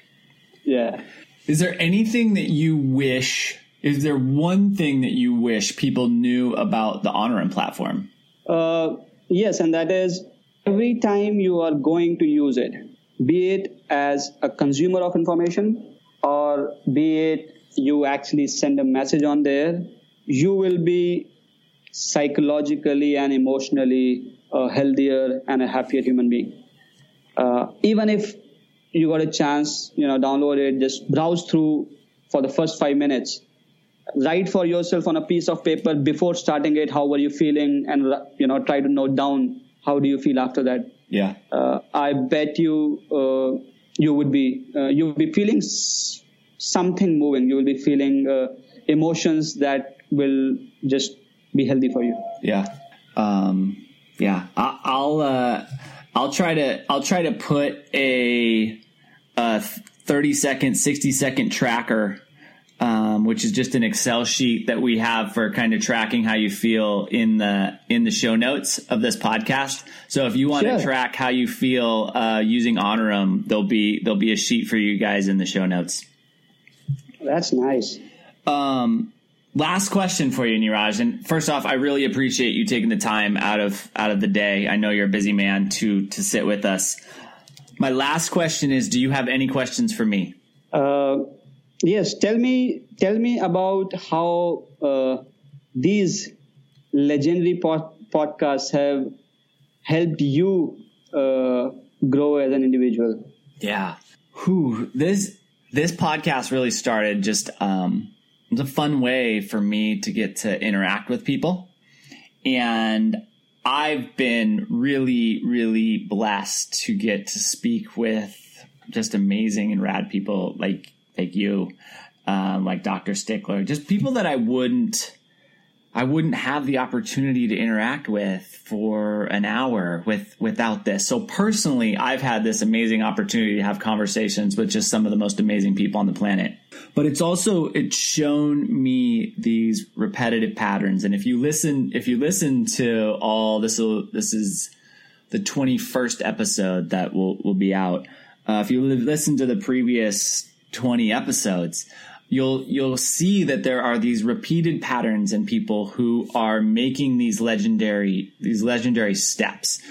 [SPEAKER 3] yeah.
[SPEAKER 1] Is there anything that you wish? Is there one thing that you wish people knew about the Honorum platform?
[SPEAKER 3] Uh, yes, and that is every time you are going to use it, be it as a consumer of information or be it you actually send a message on there, you will be psychologically and emotionally a healthier and a happier human being. Uh, even if you got a chance, you know, download it, just browse through for the first five minutes write for yourself on a piece of paper before starting it how were you feeling and you know try to note down how do you feel after that
[SPEAKER 1] Yeah.
[SPEAKER 3] uh, i bet you uh, you would be uh, you would be feeling s- something moving you will be feeling uh, emotions that will just be healthy for you
[SPEAKER 1] Yeah. Um, yeah. I, I'll, uh, I'll try to, I'll try to put a, a 30 second, 60 second tracker, um, which is just an Excel sheet that we have for kind of tracking how you feel in the, in the show notes of this podcast. So if you want
[SPEAKER 3] Sure.
[SPEAKER 1] to track how you feel, uh, using Honorum, there'll be, there'll be a sheet for you guys in the show notes.
[SPEAKER 3] that's nice
[SPEAKER 1] Um, last question for you, Niraj. And first off, I really appreciate you taking the time out of out of the day. I know you're a busy man to to sit with us. My last question is: Do you have any questions for me?
[SPEAKER 3] Uh, yes, tell me, tell me about how uh, these legendary pod- podcasts have helped you uh, grow as an individual.
[SPEAKER 1] Yeah. This this podcast really started just um a fun way for me to get to interact with people. And I've been really, really blessed to get to speak with just amazing and rad people like like you, um, like Dr. Stickler, just people that I wouldn't I wouldn't have the opportunity to interact with for an hour with without this. So personally, I've had this amazing opportunity to have conversations with just some of the most amazing people on the planet. But it's also it's shown me these repetitive patterns. And if you listen, if you listen to all this, this is the 21st episode that will will be out. Uh, if you listen to the previous 20 episodes, you'll you'll see that there are these repeated patterns in people who are making these legendary these legendary steps.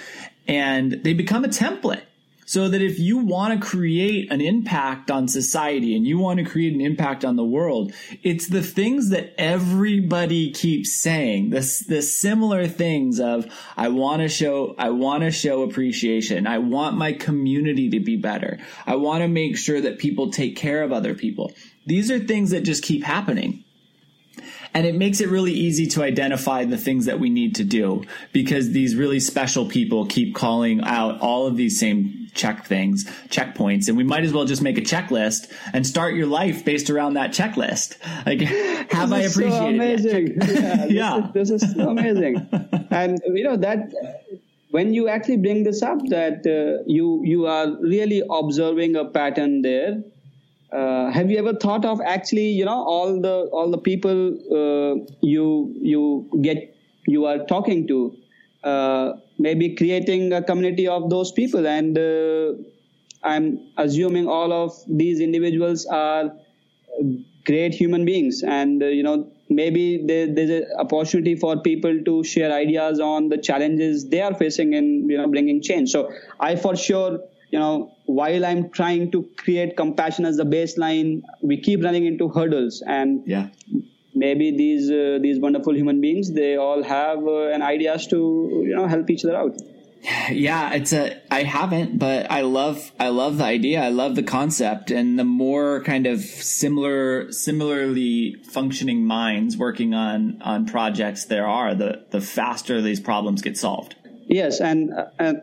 [SPEAKER 1] And they become a template so that if you want to create an impact on society and you want to create an impact on the world it's the things that everybody keeps saying this the similar things of i want to show i want to show appreciation. I want my community to be better. I want to make sure that people take care of other people. These are things that just keep happening and it makes it really easy to identify the things that we need to do because these really special people keep calling out all of these same check things, checkpoints, and we might as well just make a checklist and start your life based around that checklist. Like, have I
[SPEAKER 3] This is so
[SPEAKER 1] appreciated? that?
[SPEAKER 3] amazing. yeah, this,
[SPEAKER 1] Yeah.
[SPEAKER 3] Is, this is so amazing. and you know that when you actually bring this up, that uh, you you are really observing a pattern there. Uh, have you ever thought of actually, you know, all the all the people uh, you you get you are talking to, uh, maybe creating a community of those people, and uh, I'm assuming all of these individuals are great human beings and uh, you know maybe there, there's an opportunity for people to share ideas on the challenges they are facing in you know bringing change. So i for sure you know while i'm trying to create compassion as the baseline we keep running into hurdles and
[SPEAKER 1] Yeah.
[SPEAKER 3] maybe these uh, these wonderful human beings they all have uh, an ideas to you know help each other out
[SPEAKER 1] Yeah, it's a I haven't, but I love I love the idea. I love the concept and the more kind of similar similarly functioning minds working on on projects there are, the the faster these problems get solved.
[SPEAKER 3] Yes, and and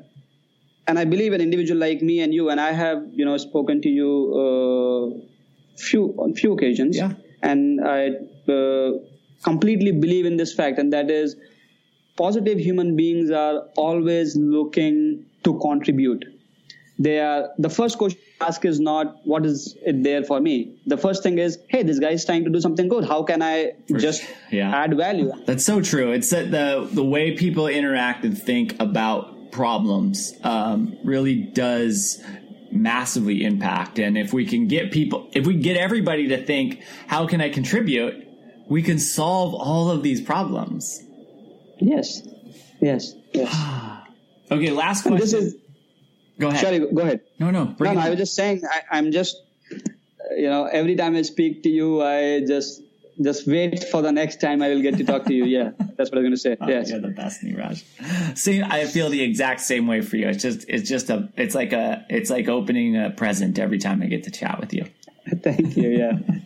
[SPEAKER 3] and I believe an individual like me and you and I have, you know, spoken to you uh, few on few occasions.
[SPEAKER 1] Yeah.
[SPEAKER 3] And I uh, completely believe in this fact and that is positive human beings are always looking to contribute. They are the first question to ask is not what is it there for me. The first thing is, hey, this guy is trying to do something good. How can I just
[SPEAKER 1] yeah.
[SPEAKER 3] add value?
[SPEAKER 1] That's so true. It's that the the way people interact and think about problems um, really does massively impact. And if we can get people, if we get everybody to think, how can I contribute? We can solve all of these problems.
[SPEAKER 3] Yes. Yes. Yes.
[SPEAKER 1] Okay, last question.
[SPEAKER 3] this is
[SPEAKER 1] go ahead.
[SPEAKER 3] sorry. Go ahead.
[SPEAKER 1] No, no.
[SPEAKER 3] No, no, I was just saying, I, I'm just, you know, every time I speak to you, I just, just wait for the next time I will get to talk to you. Yeah, that's what I was going to say.
[SPEAKER 1] Oh,
[SPEAKER 3] yes.
[SPEAKER 1] You're the best, Niraj. See, I feel the exact same way for you. It's just, it's just a, it's like a, it's like opening a present every time I get to chat with you.
[SPEAKER 3] Thank you. Yeah.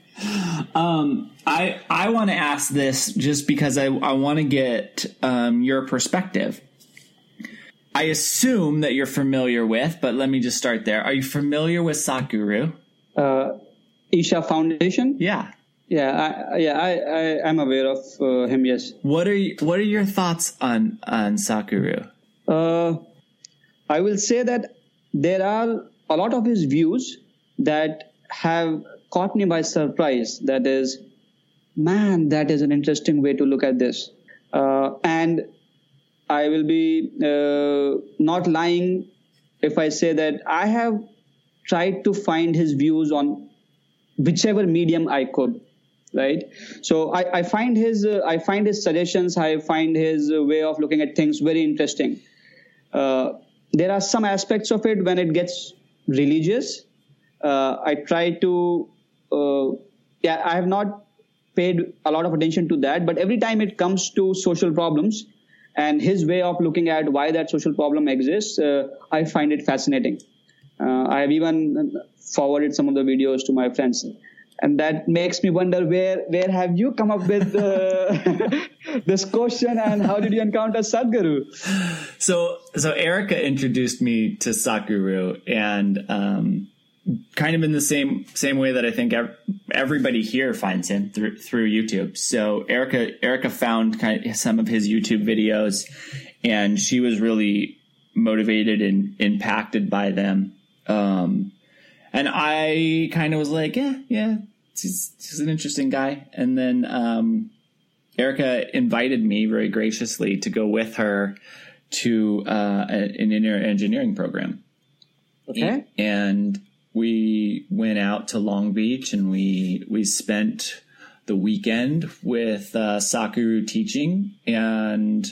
[SPEAKER 1] Um, I, I want to ask this just because I, I want to get um, your perspective. I assume that you're familiar with, but let me just start there. Are you familiar with Sadhguru?
[SPEAKER 3] Uh, Isha Foundation.
[SPEAKER 1] Yeah.
[SPEAKER 3] Yeah. I, yeah. I, I, I'm aware of uh, him. Yes.
[SPEAKER 1] What are you, what are your thoughts on on Sadhguru?
[SPEAKER 3] Uh, I will say that there are a lot of his views that have caught me by surprise. That is, man, that is an interesting way to look at this. Uh, and I will be uh, not lying if I say that I have tried to find his views on whichever medium I could. Right, so I, I find his uh, I find his suggestions, I find his uh, way of looking at things very interesting. Uh, there are some aspects of it when it gets religious. Uh, I try to, uh, yeah, I have not paid a lot of attention to that, but every time it comes to social problems and his way of looking at why that social problem exists, uh, I find it fascinating. I have even forwarded some of the videos to my friends. And that makes me wonder where where have you come up with this question and how did you encounter Sadhguru?
[SPEAKER 1] So, so Erica introduced me to Sadhguru, and um, kind of in the same same way that I think ev- everybody here finds him through through YouTube. So, Erica Erica found kind of some of his YouTube videos, and she was really motivated and impacted by them. Um, and I kind of was like, yeah, yeah, he's, he's an interesting guy. And then um, Erica invited me very graciously to go with her to uh, an inner engineering program.
[SPEAKER 3] Okay.
[SPEAKER 1] And we went out to Long Beach and we we spent the weekend with uh, Sadhguru teaching, and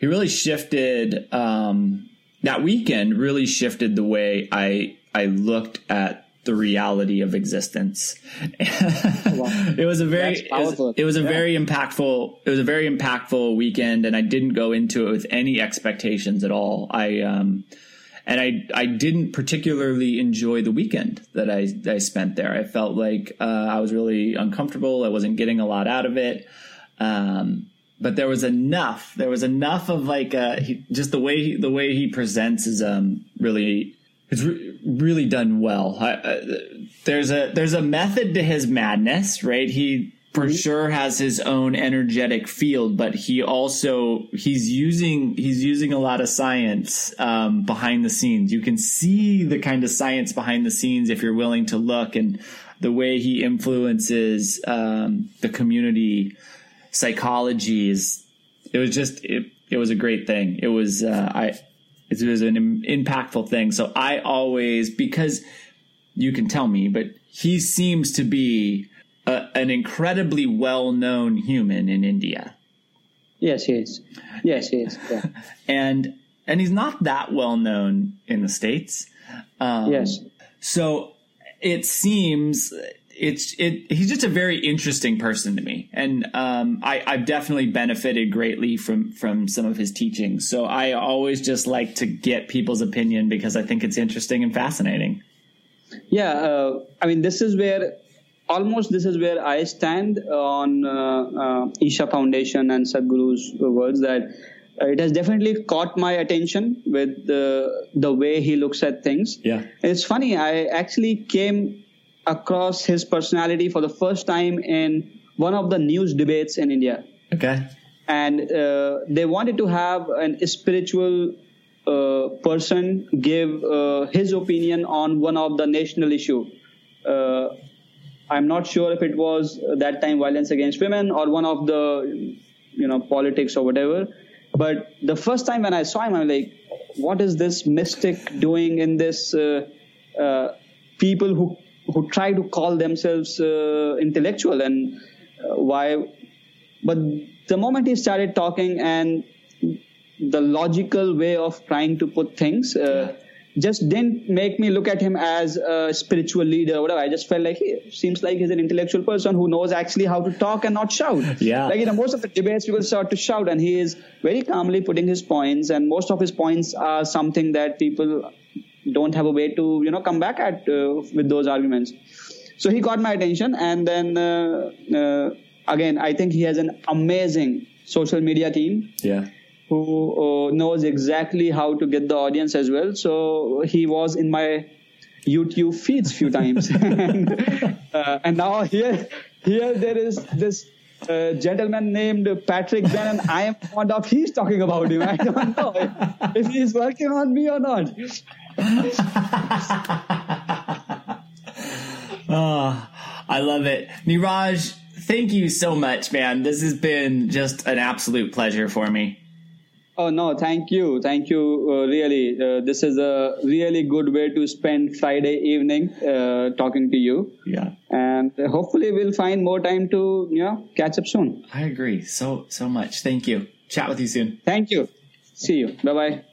[SPEAKER 1] he really shifted. Um, that weekend really shifted the way I I looked at the reality of existence. it was a very it was, it was a
[SPEAKER 3] Yeah.
[SPEAKER 1] very impactful it was a very impactful weekend and I didn't go into it with any expectations at all. I um and I I didn't particularly enjoy the weekend that I I spent there. I felt like uh, I was really uncomfortable. I wasn't getting a lot out of it. Um, but there was enough. There was enough of like uh, he, just the way he, the way he presents is um really it's re- really done well. I, uh, there's a there's a method to his madness, right? He for sure has his own energetic field, but he also he's using he's using a lot of science um, behind the scenes. You can see the kind of science behind the scenes if you're willing to look, and the way he influences um, the community psychology is. It was just it, it was a great thing. It was uh, I it was an impactful thing. So I always because you can tell me, but he seems to be a, an incredibly well known human in India.
[SPEAKER 3] Yes, he is. Yes, he is. Yeah.
[SPEAKER 1] And and he's not that well known in the states. Um,
[SPEAKER 3] Yes.
[SPEAKER 1] So it seems it's it. He's just a very interesting person to me, and um, I, I've definitely benefited greatly from from some of his teachings. So I always just like to get people's opinion because I think it's interesting and fascinating.
[SPEAKER 3] Yeah, uh, I mean, this is where almost this is where I stand on uh, uh, Isha Foundation and Sadhguru's words that it has definitely caught my attention with the the way he looks at things.
[SPEAKER 1] Yeah,
[SPEAKER 3] it's funny. I actually came across his personality for the first time in one of the news debates in India.
[SPEAKER 1] Okay,
[SPEAKER 3] and uh, they wanted to have an spiritual uh, person give uh, his opinion on one of the national issue. Uh, I'm not sure if it was that time violence against women or one of the, you know, politics or whatever. But the first time when I saw him, I'm like, what is this mystic doing in this? Uh, uh, people who who try to call themselves uh, intellectual and uh, why? But the moment he started talking and the logical way of trying to put things. Uh, yeah just didn't make me look at him as a spiritual leader or whatever. I just felt like he seems like he's an intellectual person who knows actually how to talk and not shout.
[SPEAKER 1] Yeah.
[SPEAKER 3] Like, you know, most of the debates people start to shout and he is very calmly putting his points and most of his points are something that people don't have a way to, you know, come back at uh, with those arguments. So he got my attention and then, uh, uh, again, I think he has an amazing social media team.
[SPEAKER 1] Yeah
[SPEAKER 3] who uh, knows exactly how to get the audience as well. So he was in my YouTube feeds few times, and, uh, and now here here there is this uh, gentleman named Patrick and I am fond of he's talking about him. I don't know if he's working on me or not.
[SPEAKER 1] Oh, I love it, Niraj. Thank you so much, man. This has been just an absolute pleasure for me.
[SPEAKER 3] Oh no, thank you, thank you. Uh, really, uh, this is a really good way to spend Friday evening uh, talking to you.
[SPEAKER 1] Yeah,
[SPEAKER 3] and hopefully we'll find more time to you know catch up soon.
[SPEAKER 1] I agree so so much. Thank you. Chat with you soon.
[SPEAKER 3] Thank you. See you. Bye bye.